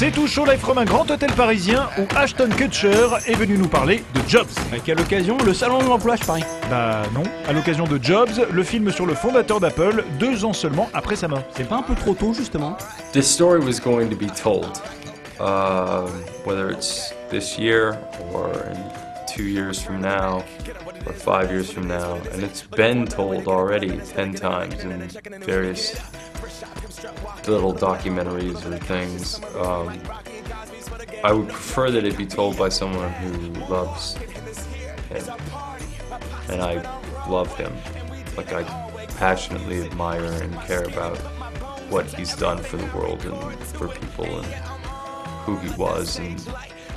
C'est tout chaud live from un grand hôtel parisien où Ashton Kutcher est venu nous parler de Jobs. À quelle occasion Le salon de l'emploi, je parie. Bah non, à l'occasion de Jobs, le film sur le fondateur d'Apple, deux ans seulement après sa mort. C'est pas un peu trop tôt, justement This story was going to be told, uh, whether it's this year or in two years from now or five years from now, and it's been told already ten times in various little documentaries or things. Um, I would prefer that it be told by someone who loves him, and I love him. Like I passionately admire and care about what he's done for the world and for people and who he was and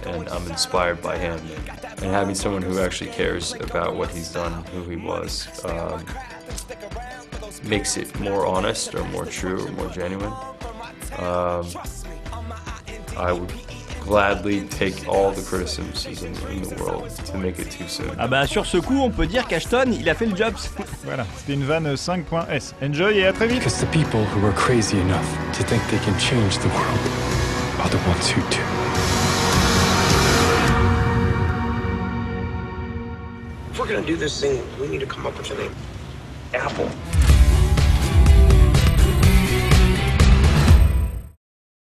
and I'm inspired by him and having someone who actually cares about what he's done, who he was, um, makes it more honest or more true or more genuine. Um, I would gladly take all the criticism in the world to make it too soon. Ah bah sur ce coup, on peut dire qu'Ashton, il a fait le job. Voilà, c'était une vanne 5.s. Enjoy et à très vite Because the people who are crazy enough to think they can change the world are the ones who do. If we're gonna do this thing, we need to come up with a name. Apple.